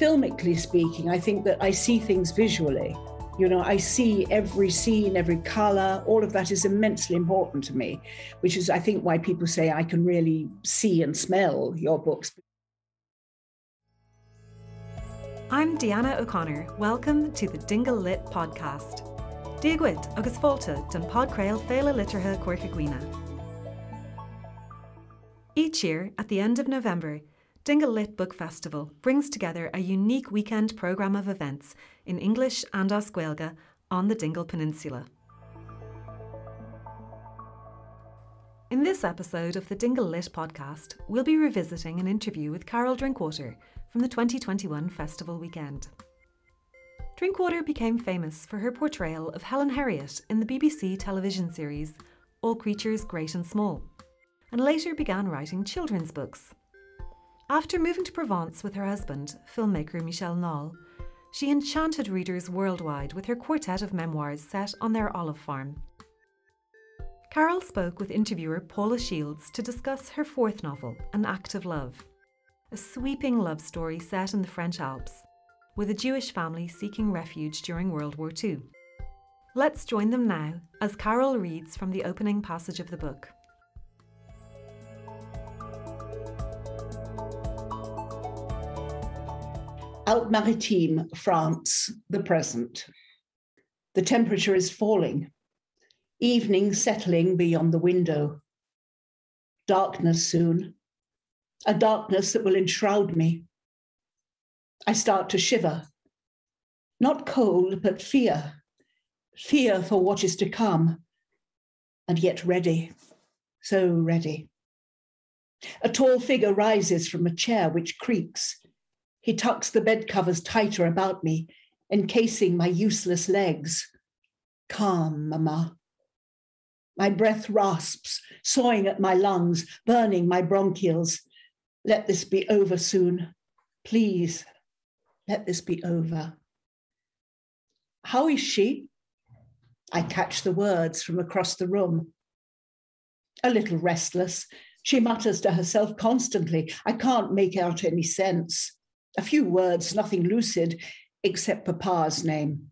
filmically speaking, I think that I see things visually. You know, I see every scene, every color, all of that is immensely important to me, which is, I think, why people say I can really see and smell your books. I'm Deanna O'Connor. Welcome to the Dingle Lit podcast. Diagwit agus fáilte den podcrail féle litirthe cuairchaghine. Each year, at the end of November, Dingle Lit Book Festival brings together a unique weekend programme of events in English and as Gaeilge on the Dingle Peninsula. In this episode of the Dingle Lit podcast, we'll be revisiting an interview with Carol Drinkwater from the 2021 festival weekend. Drinkwater became famous for her portrayal of Helen Herriot in the BBC television series All Creatures Great and Small, and later began writing children's books. After moving to Provence with her husband, filmmaker Michel Noll, she enchanted readers worldwide with her quartet of memoirs set on their olive farm. Carol spoke with interviewer Paula Shields to discuss her fourth novel, An Act of Love a sweeping love story set in the French Alps, with a Jewish family seeking refuge during World War II. Let's join them now as Carol reads from the opening passage of the book. Alpes France, the present. The temperature is falling. Evening settling beyond the window. Darkness soon a darkness that will enshroud me. I start to shiver. Not cold, but fear. Fear for what is to come, and yet ready, so ready. A tall figure rises from a chair which creaks. He tucks the bed covers tighter about me, encasing my useless legs. Calm, Mamma. My breath rasps, sawing at my lungs, burning my bronchioles. Let this be over soon. Please, let this be over. How is she? I catch the words from across the room. A little restless, she mutters to herself constantly. I can't make out any sense. A few words, nothing lucid, except Papa's name.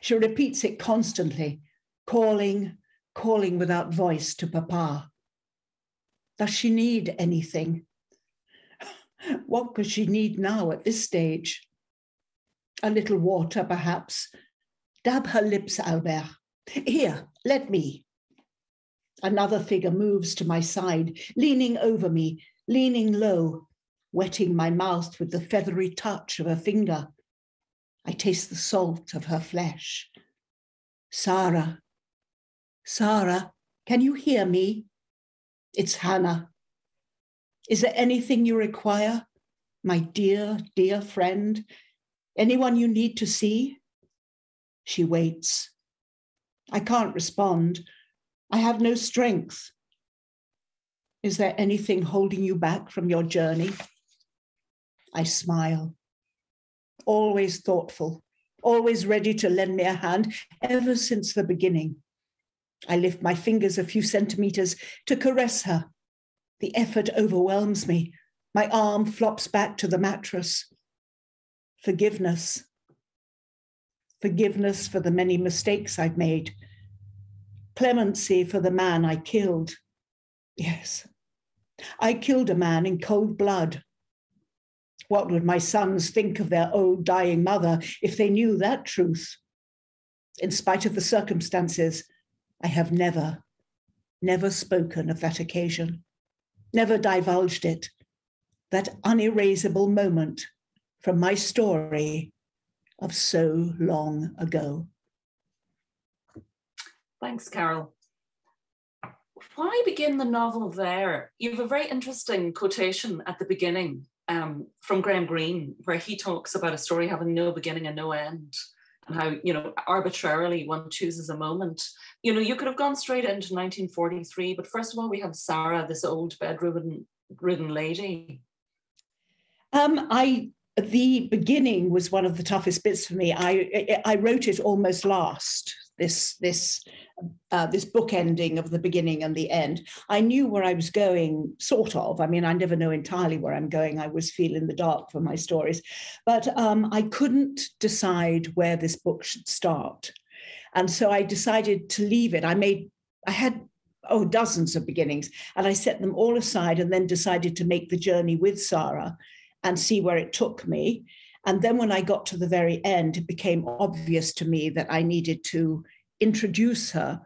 She repeats it constantly, calling, calling without voice to Papa. Does she need anything? What could she need now at this stage? A little water, perhaps. Dab her lips, Albert. Here, let me. Another figure moves to my side, leaning over me, leaning low, wetting my mouth with the feathery touch of a finger. I taste the salt of her flesh. Sarah, Sarah, can you hear me? It's Hannah. Is there anything you require, my dear, dear friend? Anyone you need to see? She waits. I can't respond. I have no strength. Is there anything holding you back from your journey? I smile. Always thoughtful, always ready to lend me a hand ever since the beginning. I lift my fingers a few centimeters to caress her, the effort overwhelms me. My arm flops back to the mattress. Forgiveness. Forgiveness for the many mistakes I've made. Clemency for the man I killed. Yes, I killed a man in cold blood. What would my sons think of their old dying mother if they knew that truth? In spite of the circumstances, I have never, never spoken of that occasion never divulged it, that unerasable moment from my story of so long ago. Thanks, Carol. Why begin the novel there? You have a very interesting quotation at the beginning um, from Graham Greene, where he talks about a story having no beginning and no end, and how, you know, arbitrarily one chooses a moment you know, you could have gone straight into 1943, but first of all, we have Sarah, this old bedridden ridden lady. Um, I the beginning was one of the toughest bits for me. I I wrote it almost last. This this uh, this book ending of the beginning and the end. I knew where I was going, sort of. I mean, I never know entirely where I'm going. I was feel in the dark for my stories, but um, I couldn't decide where this book should start, and so I decided to leave it. I made I had oh dozens of beginnings, and I set them all aside, and then decided to make the journey with Sarah and see where it took me. And then when I got to the very end, it became obvious to me that I needed to introduce her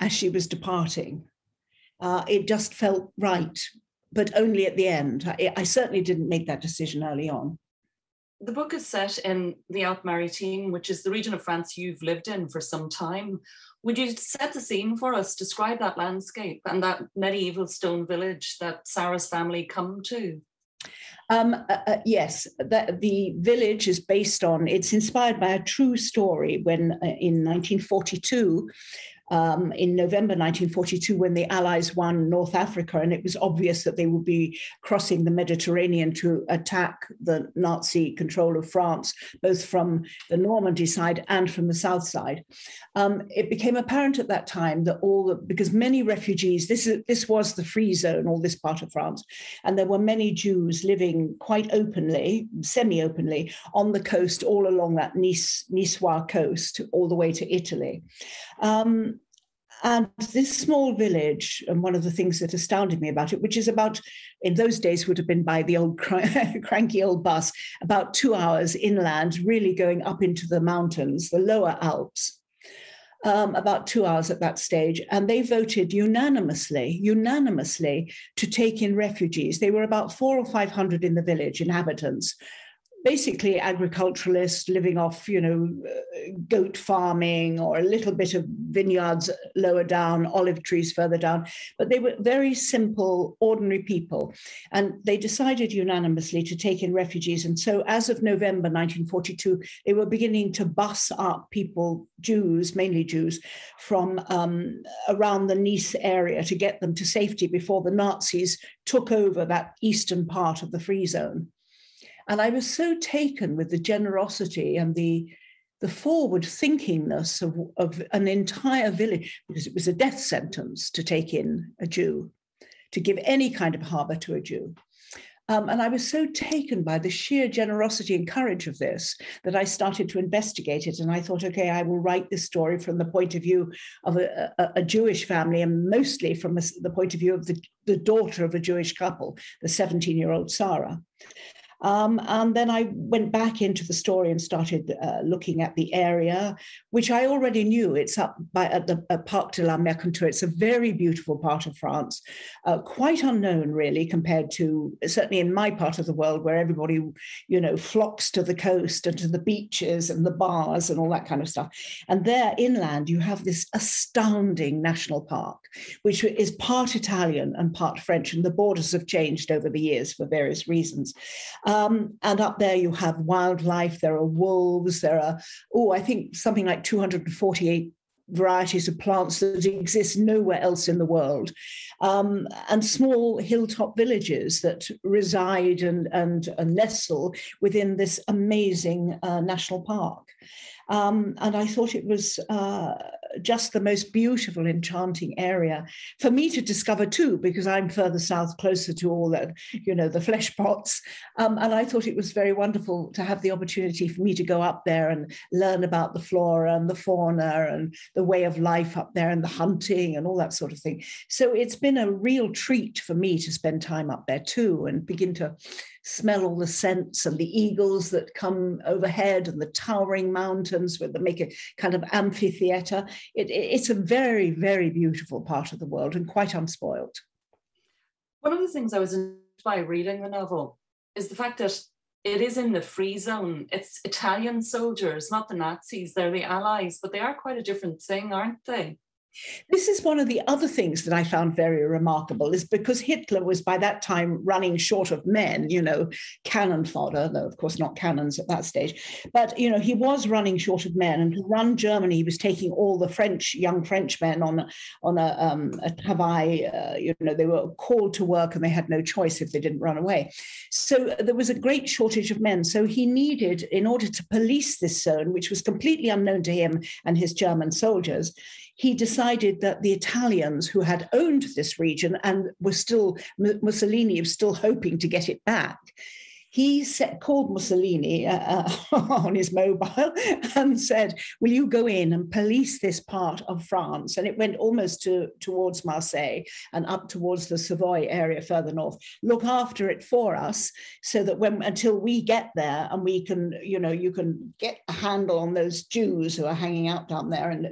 as she was departing. Uh, it just felt right, but only at the end. I, I, certainly didn't make that decision early on. The book is set in the Alpes Maritimes, which is the region of France you've lived in for some time. Would you set the scene for us, describe that landscape and that medieval stone village that Sarah's family come to? Um, uh, uh, yes, the, the, village is based on, it's inspired by a true story when uh, in 1942, um, in November 1942 when the Allies won North Africa, and it was obvious that they would be crossing the Mediterranean to attack the Nazi control of France, both from the Normandy side and from the south side. Um, it became apparent at that time that all the, because many refugees, this, is, this was the free zone, all this part of France, and there were many Jews living quite openly, semi openly, on the coast all along that nice, Niçois coast, all the way to Italy. Um, and this small village, and one of the things that astounded me about it, which is about, in those days, would have been by the old cranky old bus, about two hours inland, really going up into the mountains, the lower Alps. Um, about two hours at that stage, and they voted unanimously, unanimously to take in refugees. They were about four or five hundred in the village, inhabitants, basically agriculturalists living off, you know, uh, goat farming or a little bit of vineyards lower down, olive trees further down. But they were very simple, ordinary people. And they decided unanimously to take in refugees. And so as of November 1942, they were beginning to bus up people, Jews, mainly Jews, from um, around the Nice area to get them to safety before the Nazis took over that eastern part of the free zone. And I was so taken with the generosity and the, the forward thinkingness of, of an entire village, because it was a death sentence to take in a Jew, to give any kind of harbor to a Jew. Um, and I was so taken by the sheer generosity and courage of this that I started to investigate it. And I thought, okay, I will write this story from the point of view of a, a, a Jewish family and mostly from a, the point of view of the, the daughter of a Jewish couple, the 17 year old Sarah. Um, and then I went back into the story and started uh, looking at the area, which I already knew. It's up by at the at Parc de la Mercantour. It's a very beautiful part of France, uh, quite unknown really compared to certainly in my part of the world where everybody, you know, flocks to the coast and to the beaches and the bars and all that kind of stuff. And there inland, you have this astounding national park, which is part Italian and part French, and the borders have changed over the years for various reasons. And up there you have wildlife, there are wolves, there are, oh, I think something like 248 varieties of plants that exist nowhere else in the world, um, and small hilltop villages that reside and, and, and nestle within this amazing uh, national park. Um, and I thought it was uh, just the most beautiful, enchanting area for me to discover too, because I'm further south, closer to all that, you know, the flesh pots. Um, and I thought it was very wonderful to have the opportunity for me to go up there and learn about the flora and the fauna and the way of life up there and the hunting and all that sort of thing. So it's been a real treat for me to spend time up there too and begin to smell all the scents and the eagles that come overhead and the towering mountains where they make a kind of amphitheater. It, it, it's a very, very beautiful part of the world and quite unspoiled. One of the things I was inspired by reading the novel is the fact that it is in the free zone. It's Italian soldiers, not the Nazis. They're the Allies, but they are quite a different thing, aren't they? This is one of the other things that I found very remarkable is because Hitler was by that time running short of men, you know, cannon fodder, though of course not cannons at that stage, but you know he was running short of men, and to run Germany, he was taking all the French young Frenchmen on on a, um, a travail. Uh, you know, they were called to work and they had no choice if they didn't run away. So there was a great shortage of men. So he needed, in order to police this zone, which was completely unknown to him and his German soldiers he decided that the Italians who had owned this region and were still, Mussolini was still hoping to get it back, he set, called Mussolini uh, on his mobile and said, "Will you go in and police this part of France?" And it went almost to towards Marseille and up towards the Savoy area further north. Look after it for us, so that when until we get there and we can, you know, you can get a handle on those Jews who are hanging out down there and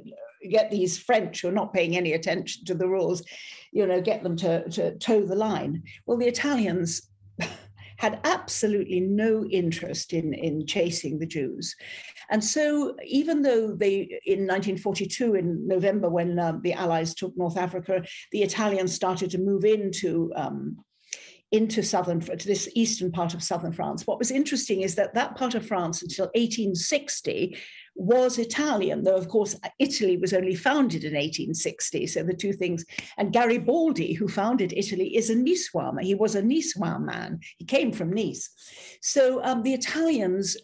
get these French who are not paying any attention to the rules, you know, get them to, to toe the line. Well, the Italians had absolutely no interest in, in chasing the Jews. And so, even though they, in 1942, in November, when um, the Allies took North Africa, the Italians started to move into um, into southern to this eastern part of southern France. What was interesting is that that part of France until 1860 was Italian, though of course Italy was only founded in 1860. So the two things, and Garibaldi, who founded Italy, is a Niçois. He was a Niçois man. He came from Nice. So um, the Italians uh,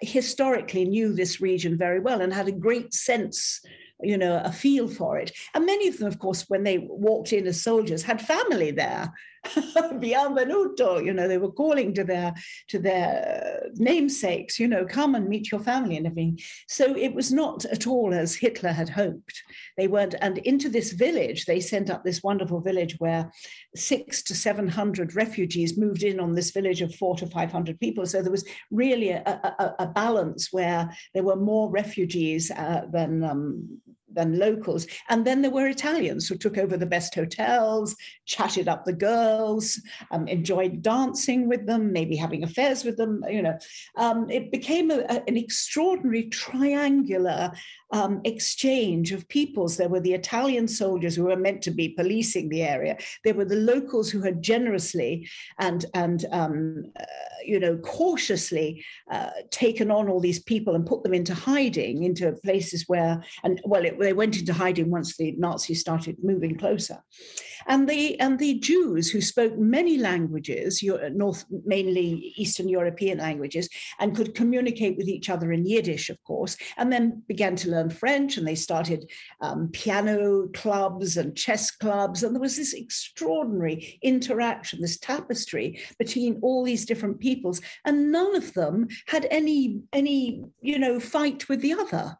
historically knew this region very well and had a great sense you know, a feel for it. And many of them, of course, when they walked in as soldiers, had family there. Bienvenuto, you know, they were calling to their to their namesakes, you know, come and meet your family and everything. So it was not at all as Hitler had hoped. They weren't, and into this village, they sent up this wonderful village where six to seven hundred refugees moved in on this village of four to five hundred people. So there was really a, a, a balance where there were more refugees uh, than um, than locals. And then there were Italians who took over the best hotels, chatted up the girls, um, enjoyed dancing with them, maybe having affairs with them. You know, um, it became a, a, an extraordinary triangular um, exchange of peoples. There were the Italian soldiers who were meant to be policing the area. There were the locals who had generously and and um, uh, you know cautiously uh, taken on all these people and put them into hiding into places where and well it, they went into hiding once the Nazis started moving closer. And the, and the Jews who spoke many languages, North, mainly Eastern European languages, and could communicate with each other in Yiddish, of course, and then began to learn French, and they started um, piano clubs and chess clubs. And there was this extraordinary interaction, this tapestry between all these different peoples, and none of them had any, any you know, fight with the other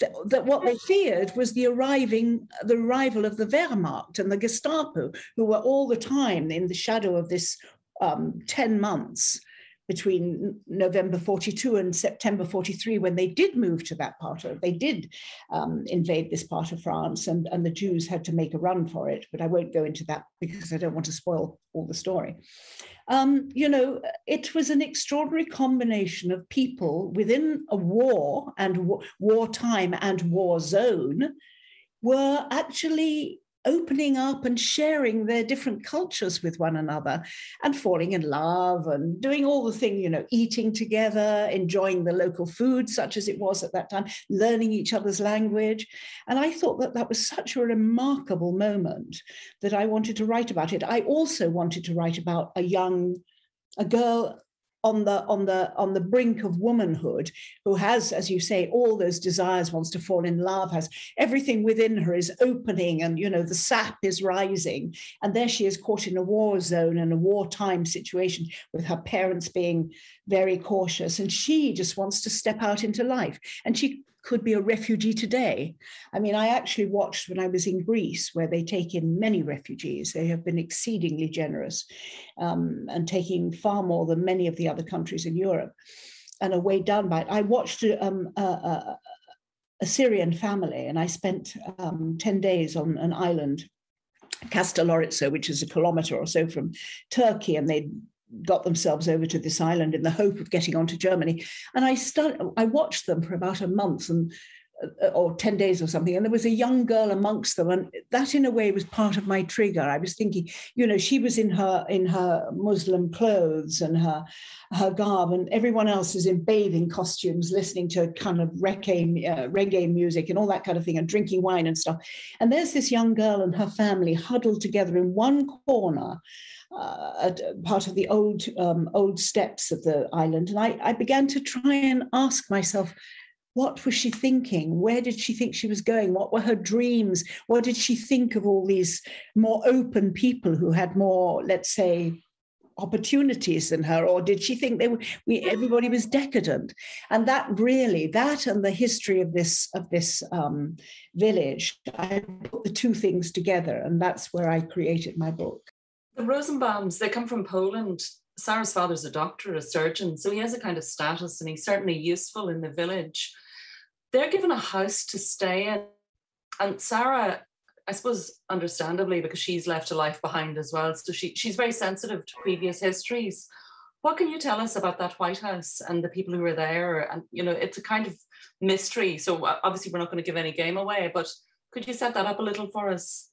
that, what they feared was the arriving the arrival of the Wehrmacht and the Gestapo, who were all the time in the shadow of this um, 10 months between November 42 and September 43, when they did move to that part of, they did um, invade this part of France, and, and the Jews had to make a run for it. But I won't go into that because I don't want to spoil all the story. Um, you know, it was an extraordinary combination of people within a war and wartime and war zone were actually opening up and sharing their different cultures with one another and falling in love and doing all the thing, you know, eating together, enjoying the local food, such as it was at that time, learning each other's language. And I thought that that was such a remarkable moment that I wanted to write about it. I also wanted to write about a young, a girl on the on the on the brink of womanhood who has as you say all those desires wants to fall in love has everything within her is opening and you know the sap is rising. And there she is caught in a war zone and a wartime situation with her parents being very cautious. And she just wants to step out into life. And she could be a refugee today. I mean, I actually watched when I was in Greece, where they take in many refugees. They have been exceedingly generous um, and taking far more than many of the other countries in Europe and are weighed down by it. I watched um, a, a, a, Syrian family and I spent um, 10 days on an island Kastellorizo, which is a kilometer or so from Turkey, and they got themselves over to this island in the hope of getting onto Germany. And I started, I watched them for about a month and or 10 days or something and there was a young girl amongst them and that in a way was part of my trigger. I was thinking you know she was in her in her muslim clothes and her her garb and everyone else is in bathing costumes listening to kind of reggae, uh, reggae music and all that kind of thing and drinking wine and stuff. And there's this young girl and her family huddled together in one corner uh, part of the old um, old steps of the island, and I, I began to try and ask myself, what was she thinking? Where did she think she was going? What were her dreams? What did she think of all these more open people who had more, let's say, opportunities than her or did she think they were we everybody was decadent and that really that and the history of this of this um, village i put the two things together and that's where i created my book the rosenbaums they come from poland sarah's father's a doctor a surgeon so he has a kind of status and he's certainly useful in the village they're given a house to stay in. And Sarah, I suppose, understandably, because she's left a life behind as well. So she, she's very sensitive to previous histories. What can you tell us about that White House and the people who were there? And, you know, it's a kind of mystery. So obviously, we're not going to give any game away, but could you set that up a little for us?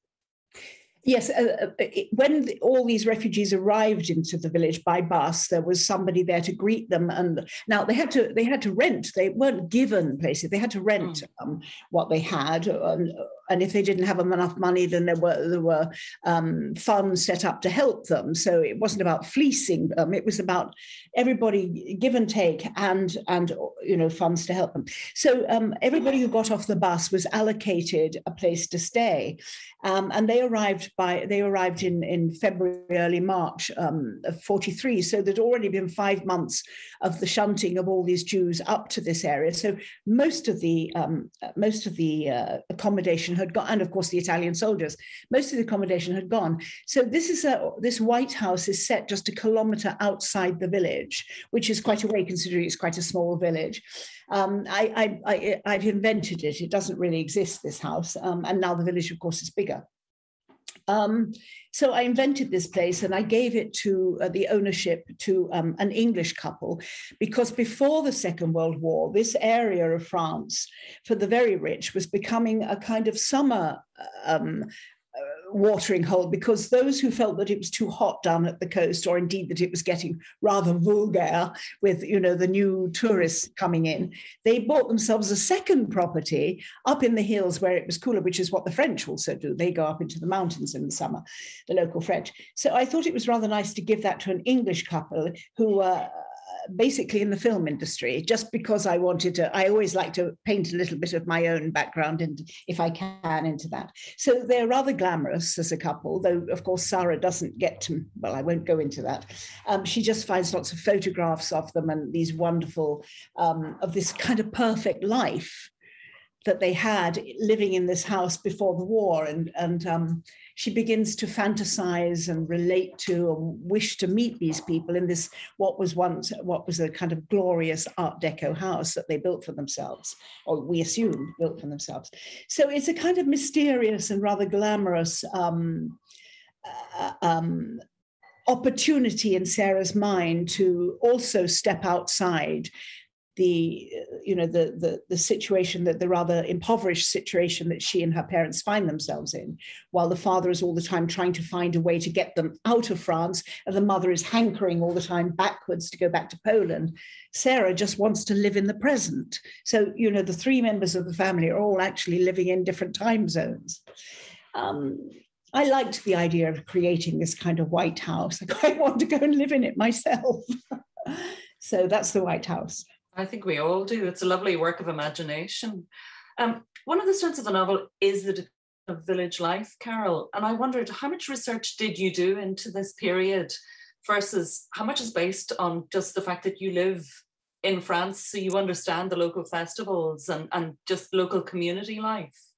Yes, uh, uh when the, all these refugees arrived into the village by bus, there was somebody there to greet them. And now they had to they had to rent. They weren't given places. They had to rent mm. um, what they had. And, and if they didn't have enough money, then there were there were um, funds set up to help them. So it wasn't about fleecing them; it was about everybody give and take, and and you know funds to help them. So um, everybody who got off the bus was allocated a place to stay, um, and they arrived by they arrived in in February, early March um, of forty three. So there'd already been five months of the shunting of all these Jews up to this area. So most of the um, most of the uh, accommodation had gone, and of course the Italian soldiers, most of the accommodation had gone. So this is a this White House is set just a kilometre outside the village, which is quite a way considering it's quite a small village. Um, I, I, I, have invented it. It doesn't really exist, this house. Um, and now the village, of course, is bigger. Um, so I invented this place and I gave it to uh, the ownership to um, an English couple because before the Second World War, this area of France for the very rich was becoming a kind of summer um, watering hole because those who felt that it was too hot down at the coast or indeed that it was getting rather vulgar with you know the new tourists coming in they bought themselves a second property up in the hills where it was cooler which is what the french also do. They go up into the mountains in the summer the local french. So i thought it was rather nice to give that to an english couple who uh, basically in the film industry just because I wanted to. I always like to paint a little bit of my own background, and if I can, into that. So they're rather glamorous as a couple, though of course Sarah doesn't get to. Well, I won't go into that. Um, she just finds lots of photographs of them and these wonderful um, of this kind of perfect life that they had living in this house before the war. And and um, she begins to fantasize and relate to and wish to meet these people in this what was once what was a kind of glorious art deco house that they built for themselves or we assume built for themselves. So it's a kind of mysterious and rather glamorous um, uh, um, opportunity in Sarah's mind to also step outside the you know the, the the situation that the rather impoverished situation that she and her parents find themselves in while the father is all the time trying to find a way to get them out of france and the mother is hankering all the time backwards to go back to poland sarah just wants to live in the present so you know the three members of the family are all actually living in different time zones um, I liked the idea of creating this kind of White House. I quite want to go and live in it myself. so that's the White House. I think we all do. It's a lovely work of imagination. Um, one of the strengths of the novel is the of village life, Carol. And I wondered how much research did you do into this period versus how much is based on just the fact that you live in France, so you understand the local festivals and, and just local community life?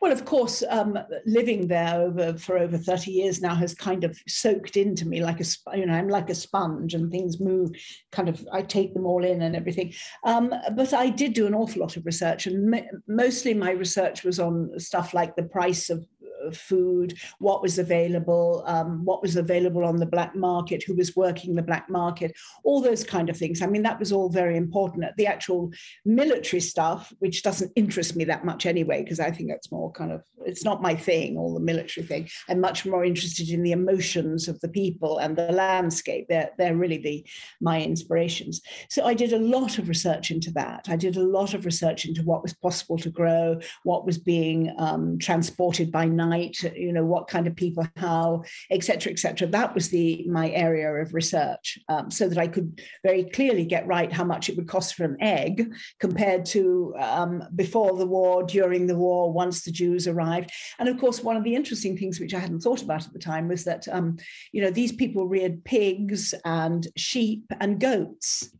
Well, of course, um, living there over, for over 30 years now has kind of soaked into me like a, you know, I'm like a sponge and things move, kind of, I take them all in and everything. Um, but I did do an awful lot of research and mostly my research was on stuff like the price of food, what was available, um, what was available on the black market, who was working the black market, all those kind of things. I mean, that was all very important. The actual military stuff, which doesn't interest me that much anyway, because I think that's more kind of, it's not my thing, all the military thing. I'm much more interested in the emotions of the people and the landscape. They're, they're really the my inspirations. So I did a lot of research into that. I did a lot of research into what was possible to grow, what was being um, transported by night, you know, what kind of people, how, etc., etc. That was the my area of research, um, so that I could very clearly get right how much it would cost for an egg compared to um, before the war, during the war, once the Jews arrived. And of course, one of the interesting things which I hadn't thought about at the time was that, um, you know, these people reared pigs and sheep and goats.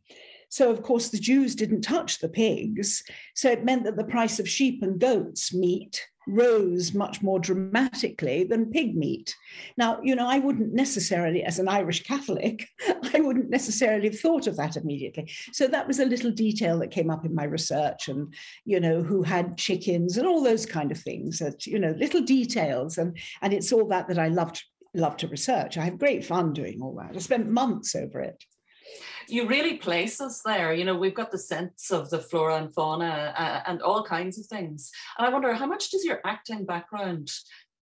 So, of course, the Jews didn't touch the pigs. So it meant that the price of sheep and goats meat rose much more dramatically than pig meat. Now, you know, I wouldn't necessarily, as an Irish Catholic, I wouldn't necessarily have thought of that immediately. So that was a little detail that came up in my research and, you know, who had chickens and all those kind of things that, you know, little details. And, and it's all that that I loved, loved to research. I had great fun doing all that. I spent months over it you really place us there. You know, we've got the sense of the flora and fauna uh, and all kinds of things. And I wonder how much does your acting background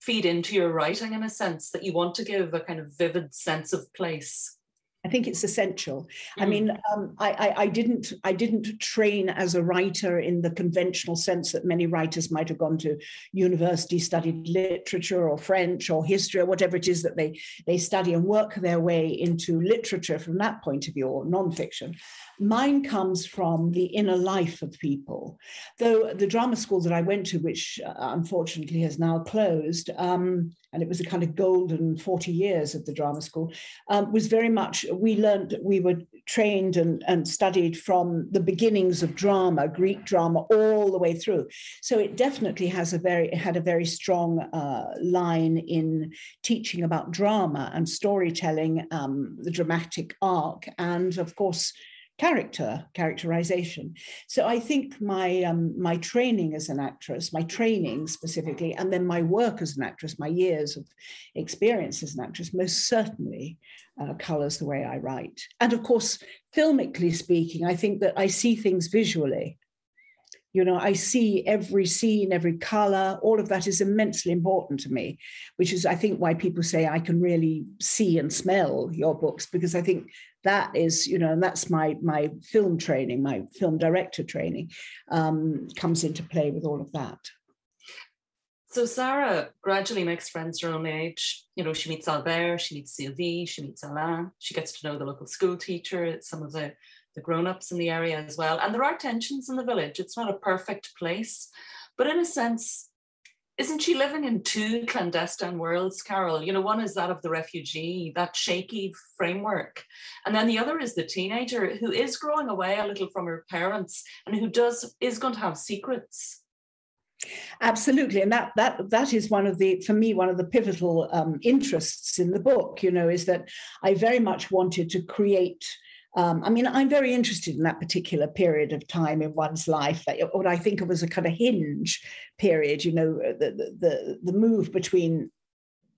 feed into your writing in a sense that you want to give a kind of vivid sense of place? I think it's essential. Mm. I mean, um, I, I, I, didn't I didn't train as a writer in the conventional sense that many writers might have gone to university, studied literature or French or history or whatever it is that they they study and work their way into literature from that point of view or nonfiction. Mine comes from the inner life of people. Though the drama school that I went to, which uh, unfortunately has now closed, um, and it was a kind of golden 40 years of the drama school, um, was very much, we learned, we were trained and, and studied from the beginnings of drama, Greek drama, all the way through. So it definitely has a very, had a very strong uh, line in teaching about drama and storytelling, um, the dramatic arc, and of course, character characterization. So i think my um, my training as an actress my training specifically and then my work as an actress my years of experience as an actress most certainly uh, colors the way i write. And of course filmically speaking i think that i see things visually. You know i see every scene every color all of that is immensely important to me which is i think why people say i can really see and smell your books because i think that is you know and that's my my film training my film director training um, comes into play with all of that so Sarah gradually makes friends her own age. You know, she meets Albert, she meets Sylvie, she meets Alain, she gets to know the local school teacher, some of the, the grown-ups in the area as well. And there are tensions in the village. It's not a perfect place. But in a sense, isn't she living in two clandestine worlds, Carol? You know, one is that of the refugee, that shaky framework. And then the other is the teenager who is growing away a little from her parents and who does is going to have secrets. Absolutely, and that that that is one of the for me one of the pivotal um, interests in the book. You know, is that I very much wanted to create um, I mean, I'm very interested in that particular period of time in one's life, what I think of as a kind of hinge period, you know, the, the, the move between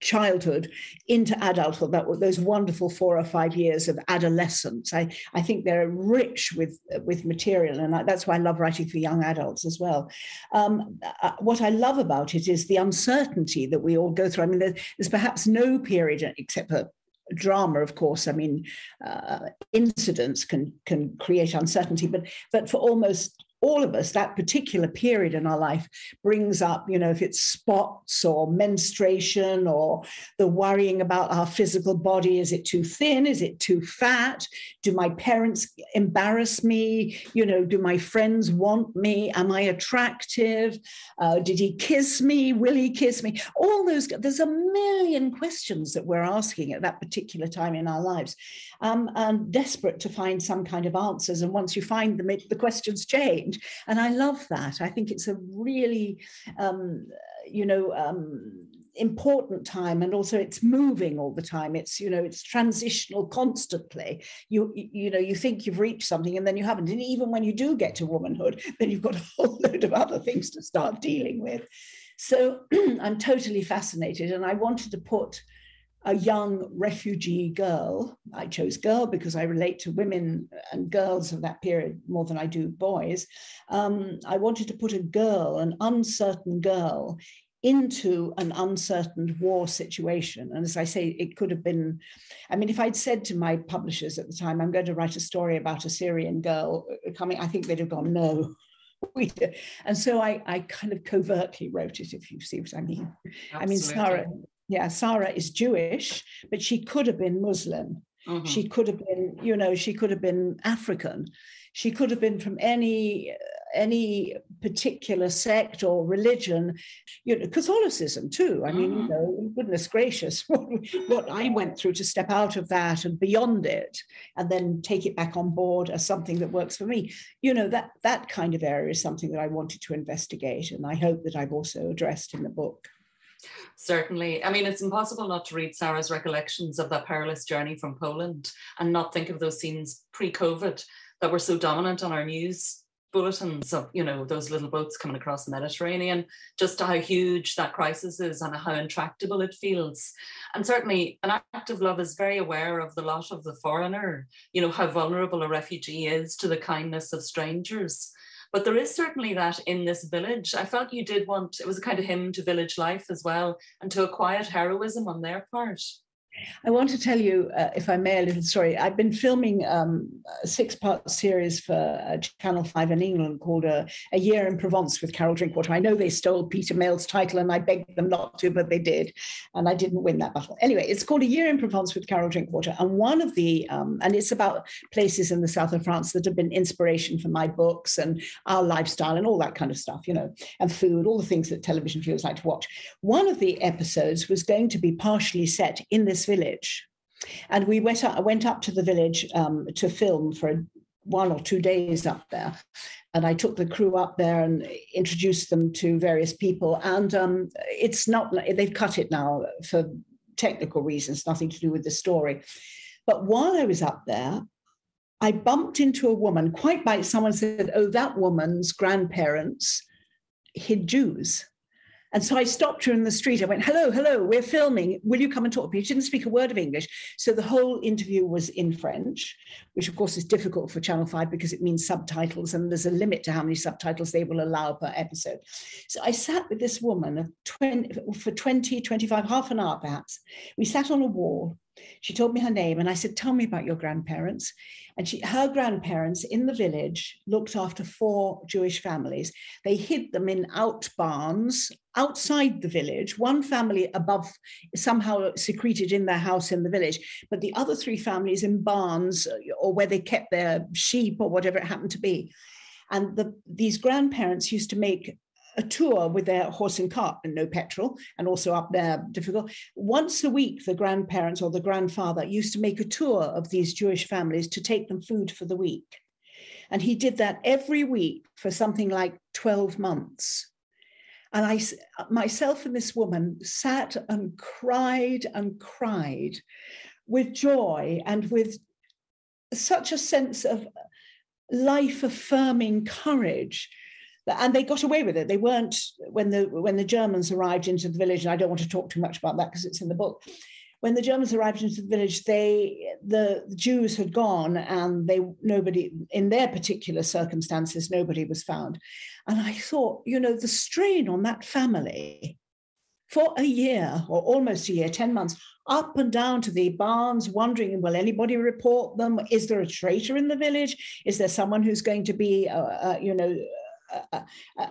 childhood into adulthood that those wonderful four or five years of adolescence. I i think they're rich with with material and I, that's why i love writing for young adults as well. Um, uh, what i love about it is the uncertainty that we all go through. I mean there's, there's perhaps no period except for drama of course. I mean uh, incidents can can create uncertainty but but for almost all of us, that particular period in our life brings up, you know, if it's spots or menstruation or the worrying about our physical body. Is it too thin? Is it too fat? Do my parents embarrass me? You know, do my friends want me? Am I attractive? Uh, did he kiss me? Will he kiss me? All those, there's a million questions that we're asking at that particular time in our lives um, and desperate to find some kind of answers. And once you find them, it, the questions change. And I love that. I think it's a really, um, you know, um, important time and also it's moving all the time. It's you know it's transitional constantly. You you know you think you've reached something and then you haven't. And even when you do get to womanhood then you've got a whole load of other things to start dealing with. So I'm totally fascinated, and I wanted to put a young refugee girl. I chose girl because I relate to women and girls of that period more than I do boys. Um, I wanted to put a girl, an uncertain girl, into an uncertain war situation. And as I say, it could have been, I mean, if I'd said to my publishers at the time, I'm going to write a story about a Syrian girl coming, I think they'd have gone, no. and so I, I kind of covertly wrote it, if you see what I mean. Absolutely. I mean, Sarah, yeah, Sarah is Jewish, but she could have been Muslim. Mm-hmm. She could have been, you know, she could have been African. She could have been from any any particular sect or religion, you know, Catholicism too. I mean, you mm-hmm. know, goodness gracious, what, what I went through to step out of that and beyond it, and then take it back on board as something that works for me. You know, that that kind of area is something that I wanted to investigate, and I hope that I've also addressed in the book. Certainly. I mean, it's impossible not to read Sarah's recollections of that perilous journey from Poland and not think of those scenes pre COVID that were so dominant on our news bulletins of you know those little boats coming across the Mediterranean, just how huge that crisis is and how intractable it feels. And certainly, an act of love is very aware of the lot of the foreigner. You know how vulnerable a refugee is to the kindness of strangers. But there is certainly that in this village. I felt you did want, it was a kind of hymn to village life as well, and to a quiet heroism on their part. I want to tell you, uh, if I may, a little story. I've been filming um, a six part series for uh, Channel 5 in England called uh, A Year in Provence with Carol Drinkwater. I know they stole Peter Mayle's title and I begged them not to, but they did. And I didn't win that battle. Anyway, it's called A Year in Provence with Carol Drinkwater. And one of the, um, and it's about places in the south of France that have been inspiration for my books and our lifestyle and all that kind of stuff, you know, and food, all the things that television viewers like to watch. One of the episodes was going to be partially set in this village. And we went up, went up to the village um, to film for one or two days up there. And I took the crew up there and introduced them to various people. And um, it's not, they've cut it now for technical reasons, nothing to do with the story. But while I was up there, I bumped into a woman, quite by someone said, Oh, that woman's grandparents hid Jews. And so I stopped her in the street. I went, hello, hello, we're filming. Will you come and talk to me? She didn't speak a word of English. So the whole interview was in French, which of course is difficult for Channel 5 because it means subtitles and there's a limit to how many subtitles they will allow per episode. So I sat with this woman 20, for 20, 25, half an hour perhaps. We sat on a wall. She told me her name and I said, tell me about your grandparents. And she, her grandparents in the village looked after four Jewish families. They hid them in out barns outside the village. One family above somehow secreted in their house in the village, but the other three families in barns uh, or where they kept their sheep or whatever it happened to be. And the, these grandparents used to make a tour with their horse and cart and no petrol, and also up there difficult. Once a week, the grandparents or the grandfather used to make a tour of these Jewish families to take them food for the week. And he did that every week for something like 12 months. And I, myself and this woman sat and cried and cried with joy and with such a sense of life affirming courage and they got away with it. They weren't when the when the Germans arrived into the village. And I don't want to talk too much about that because it's in the book. When the Germans arrived into the village, they the, Jews had gone, and they nobody in their particular circumstances nobody was found. And I thought, you know, the strain on that family for a year or almost a year, 10 months, up and down to the barns, wondering, will anybody report them? Is there a traitor in the village? Is there someone who's going to be, uh, uh, you know, a,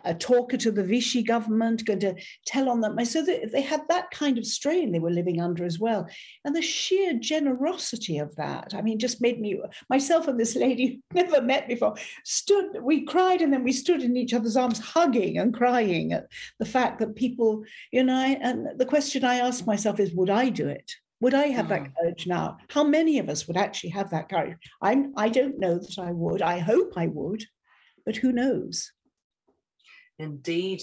a, talker to the Vichy government, going to tell on them. So they, they had that kind of strain they were living under as well. And the sheer generosity of that, I mean, just made me, myself and this lady never met before, stood, we cried and then we stood in each other's arms, hugging and crying at the fact that people, you know, and the question I asked myself is, would I do it? Would I have that mm. courage now? How many of us would actually have that courage? I'm, I don't know that I would. I hope I would, but who knows? Indeed.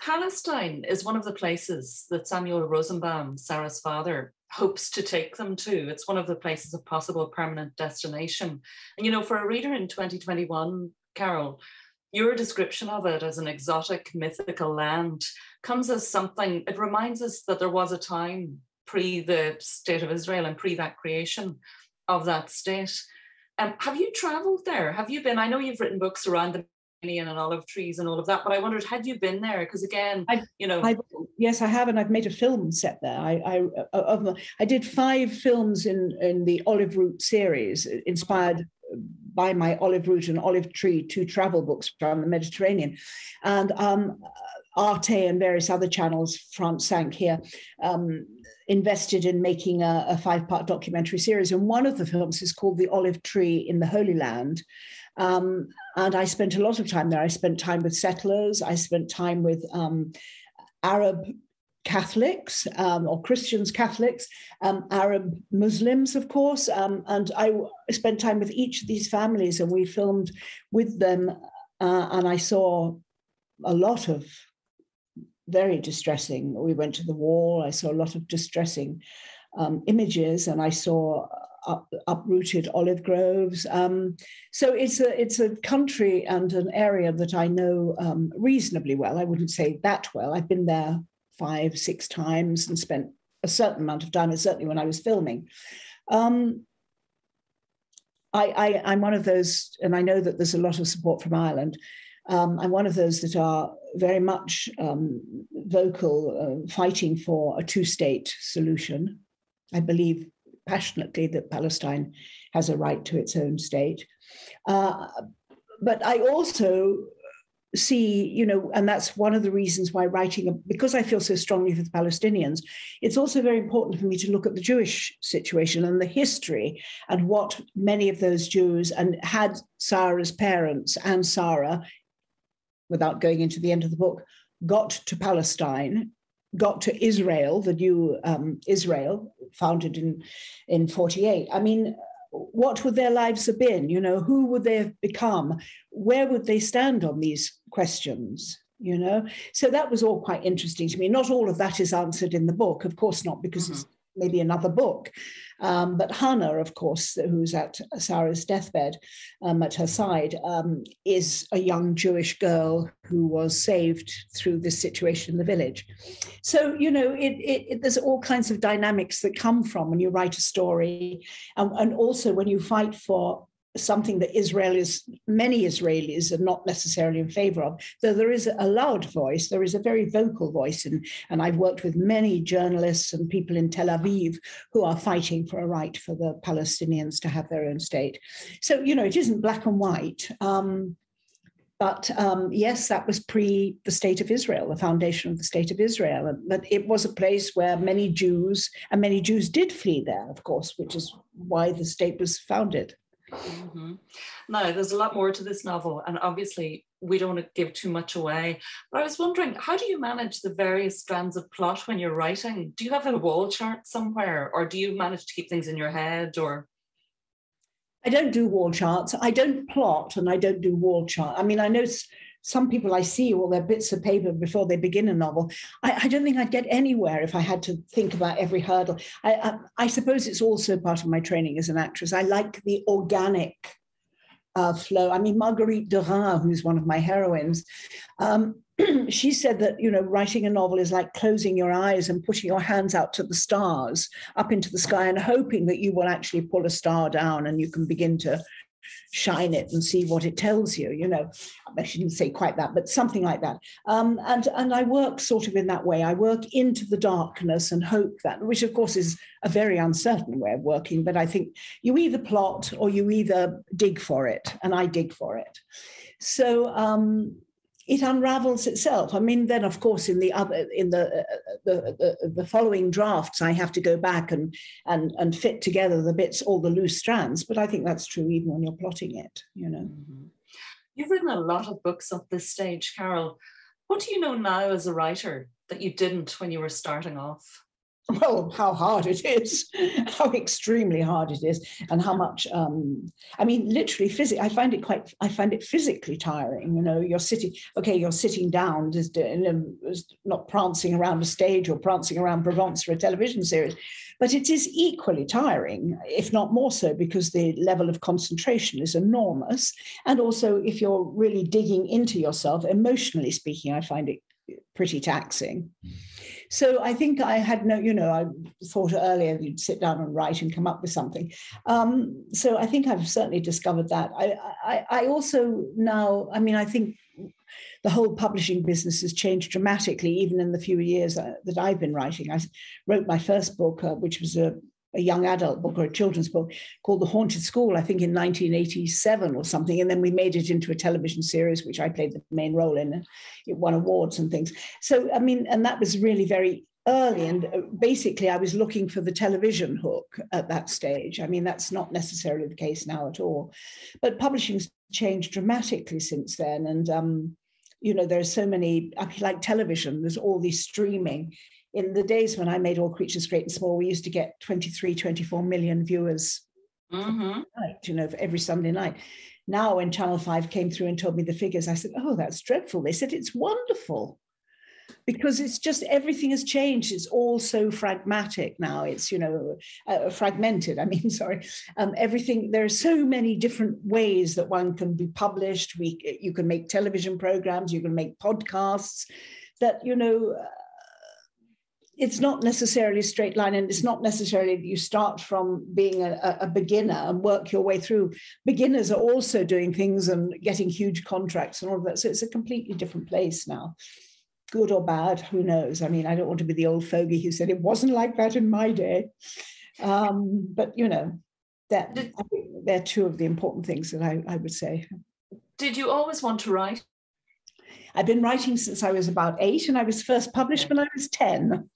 Palestine is one of the places that Samuel Rosenbaum, Sarah's father, hopes to take them to. It's one of the places of possible permanent destination. And, you know, for a reader in 2021, Carol, your description of it as an exotic mythical land comes as something, it reminds us that there was a time pre the state of Israel and pre that creation of that state. Um, have you traveled there? Have you been? I know you've written books around the and olive trees and all of that, but I wondered, had you been there? Because again, I, you know, I, yes, I have, and I've made a film set there. I, I, uh, I did five films in in the Olive Route series, inspired by my olive route and olive tree, two travel books from the Mediterranean, and um, Arte and various other channels, France Cinq here, um, invested in making a, a five part documentary series. And one of the films is called The Olive Tree in the Holy Land. Um, and I spent a lot of time there. I spent time with settlers, I spent time with um, Arab Catholics um, or Christians, Catholics, um, Arab Muslims, of course. Um, and I spent time with each of these families and we filmed with them. Uh, and I saw a lot of very distressing. We went to the wall. I saw a lot of distressing um, images, and I saw up, uprooted olive groves. Um, so it's a it's a country and an area that I know um, reasonably well. I wouldn't say that well. I've been there five, six times and spent a certain amount of time, and certainly when I was filming. Um, I, am one of those, and I know that there's a lot of support from Ireland. Um, I'm one of those that are very much um, vocal, uh, fighting for a two state solution. I believe passionately that Palestine has a right to its own state. Uh, but I also see, you know, and that's one of the reasons why writing, because I feel so strongly for the Palestinians, it's also very important for me to look at the Jewish situation and the history and what many of those Jews, and had Sarah's parents and Sarah without going into the end of the book, got to Palestine, got to Israel, the new um, Israel founded in, in 48. I mean, what would their lives have been? You know, who would they have become? Where would they stand on these questions? You know, so that was all quite interesting to me. Not all of that is answered in the book, of course not, because mm-hmm. it's maybe another book. Um, but Hannah, of course, who's at Sarah's deathbed um, at her side, um, is a young Jewish girl who was saved through this situation in the village. So, you know, it, it, it, there's all kinds of dynamics that come from when you write a story, and also when you fight for something that Israelis, many Israelis are not necessarily in favor of, though there is a loud voice, there is a very vocal voice. And, and I've worked with many journalists and people in Tel Aviv who are fighting for a right for the Palestinians to have their own state. So, you know, it isn't black and white. Um, but um, yes, that was pre the state of Israel, the foundation of the state of Israel. And, but it was a place where many Jews, and many Jews did flee there, of course, which is why the state was founded. Mm-hmm. Now, there's a lot more to this novel, and obviously, we don't want to give too much away. But I was wondering, how do you manage the various strands of plot when you're writing? Do you have a wall chart somewhere, or do you manage to keep things in your head, or? I don't do wall charts. I don't plot, and I don't do wall chart. I mean, I know some people I see all their bits of paper before they begin a novel. I, I, don't think I'd get anywhere if I had to think about every hurdle. I, I, I suppose it's also part of my training as an actress. I like the organic uh, flow. I mean, Marguerite Duras, who's one of my heroines, um, she said that you know writing a novel is like closing your eyes and putting your hands out to the stars, up into the sky, and hoping that you will actually pull a star down and you can begin to shine it and see what it tells you you know. I shouldn't say quite that but something like that. Um, and and i work sort of in that way. I work into the darkness and hope that which of course is a very uncertain way of working but i think you either plot or you either dig for it and i dig for it. So um, it unravels itself. I mean, then of course, in the other, in the, uh, uh, the uh, the, the following drafts, I have to go back and and and fit together the bits, all the loose strands. But I think that's true even when you're plotting it. You know. Mm-hmm. You've written a lot of books at this stage, Carol. What do you know now as a writer that you didn't when you were starting off? well, how hard it is, how extremely hard it is, and how much. Um, I mean, literally, physically, I find it quite. I find it physically tiring. You know, you're sitting. Okay, you're sitting down, just not prancing around a stage or prancing around Provence for a television series, but it is equally tiring, if not more so, because the level of concentration is enormous, and also if you're really digging into yourself, emotionally speaking, I find it pretty taxing. So I think I had no, you know, I thought earlier you'd sit down and write and come up with something. Um, so I think I've certainly discovered that. I, I, I also now, I mean, I think the whole publishing business has changed dramatically, even in the few years uh, that I've been writing. I wrote my first book, uh, which was a a young adult book or a children's book called The Haunted School, I think in 1987 or something. And then we made it into a television series, which I played the main role in, and it won awards and things. So, I mean, and that was really very early. And uh, basically, I was looking for the television hook at that stage. I mean, that's not necessarily the case now at all. But publishing's changed dramatically since then. And, um, you know, there's so many, I like television, there's all these streaming in the days when I made All Creatures Great and Small, we used to get 23, 24 million viewers mm-hmm. night, you know, every Sunday night. Now, when Channel 5 came through and told me the figures, I said, Oh, that's dreadful. They said, It's wonderful because it's just everything has changed. It's all so pragmatic now. It's, you know, uh, fragmented. I mean, sorry. Um, everything, there are so many different ways that one can be published. We, you can make television programs, you can make podcasts that, you know, uh, it's not necessarily a straight line and it's not necessarily that you start from being a, a, beginner and work your way through. Beginners are also doing things and getting huge contracts and all of that. So it's a completely different place now. Good or bad who knows? I mean i don't want to be the old fogey who said it wasn't like that in my day. Um, but you know that they're two of the important things that I, I would say. Did you always want to write I've been writing since I was about eight, and I was first published when I was 10.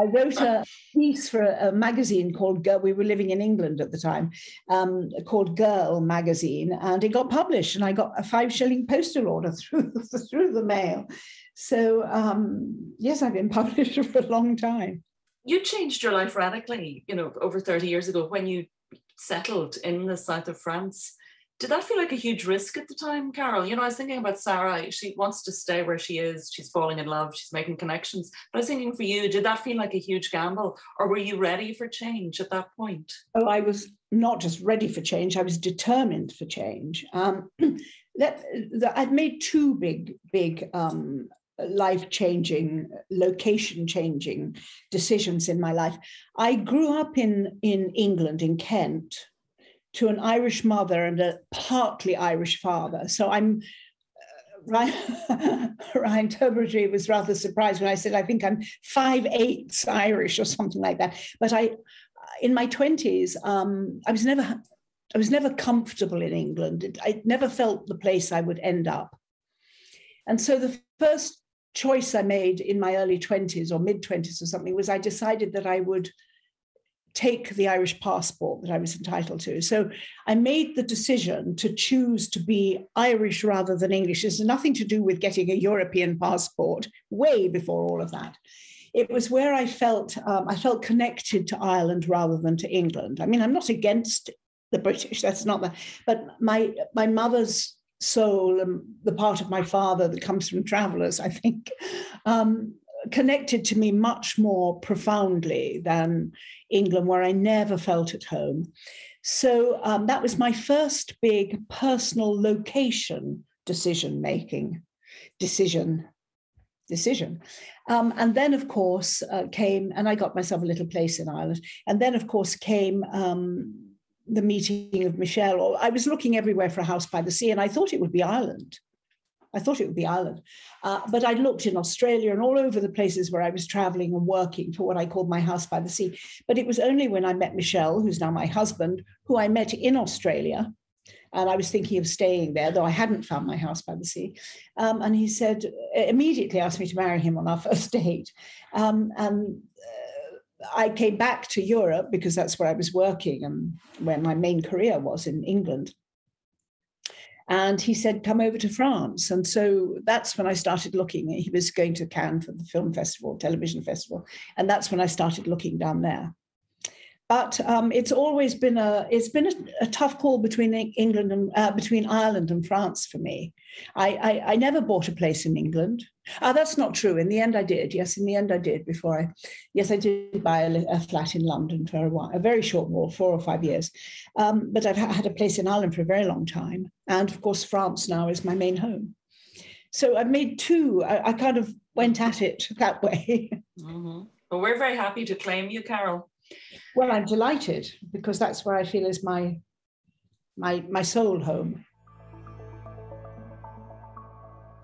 I wrote a piece for a, a magazine called Girl. We were living in England at the time, um, called Girl magazine, and it got published. And I got a five shilling postal order through through the mail. So um, yes, I've been published for a long time. You changed your life radically, you know, over thirty years ago when you settled in the south of France did that feel like a huge risk at the time, Carol? You know, I was thinking about Sarah. She wants to stay where she is. She's falling in love. She's making connections. But I was thinking for you, did that feel like a huge gamble, or were you ready for change at that point? Oh, I was not just ready for change. I was determined for change. Um, that, that I'd made two big, big um, life changing, location changing decisions in my life. I grew up in in England, in Kent to an Irish mother and a partly Irish father. So I'm uh, Ryan, Ryan Tubridy was rather surprised when I said I think I'm five eighths Irish or something like that. But I, in my twenties, um, I was never, I was never comfortable in England. I never felt the place I would end up. And so the first choice I made in my early twenties or mid twenties or something was I decided that I would take the Irish passport that I was entitled to. So I made the decision to choose to be Irish rather than English. It's nothing to do with getting a European passport, way before all of that. It was where I felt um, I felt connected to Ireland rather than to England. I mean, I'm not against the British. That's not that. But my my mother's soul and the part of my father that comes from travelers, I think, um, connected to me much more profoundly than England, where I never felt at home. So um, that was my first big personal location decision making decision decision. Um, and then, of course, uh, came, and I got myself a little place in Ireland. And then, of course, came um, the meeting of Michel. I was looking everywhere for a house by the sea, and I thought it would be Ireland. I thought it would be Ireland. Uh, but I looked in Australia and all over the places where I was traveling and working for what I called my house by the sea. But it was only when I met Michel, who's now my husband, who I met in Australia. And I was thinking of staying there, though I hadn't found my house by the sea. Um, and he said, immediately asked me to marry him on our first date. Um, and uh, I came back to Europe because that's where I was working and where my main career was in England. And he said, come over to France. And so that's when I started looking. He was going to Cannes for the film festival, television festival. And that's when I started looking down there. But um, it's always been a it's been a, a tough call between England and uh, between Ireland and France for me. I, I, I never bought a place in England. Uh, that's not true. In the end, I did. Yes, in the end, I did. Before I, yes, I did buy a, a flat in London for a while, a very short while, four or five years. Um, but I've had a place in Ireland for a very long time, and of course, France now is my main home. So I've made two. I, I kind of went at it that way. Mm-hmm. Well, we're very happy to claim you, Carol. Well, I'm delighted because that's where I feel is my my my soul home.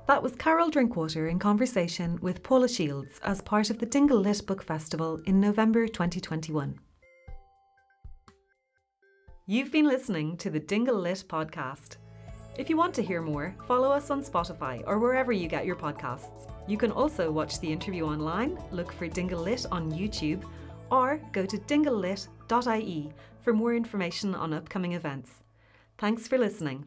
That was Carol Drinkwater in conversation with Paula Shields as part of the Dingle Lit Book Festival in November 2021. You've been listening to the Dingle Lit podcast. If you want to hear more, follow us on Spotify or wherever you get your podcasts. You can also watch the interview online, look for Dingle Lit on YouTube, or go to dinglelit.ie for more information on upcoming events. Thanks for listening.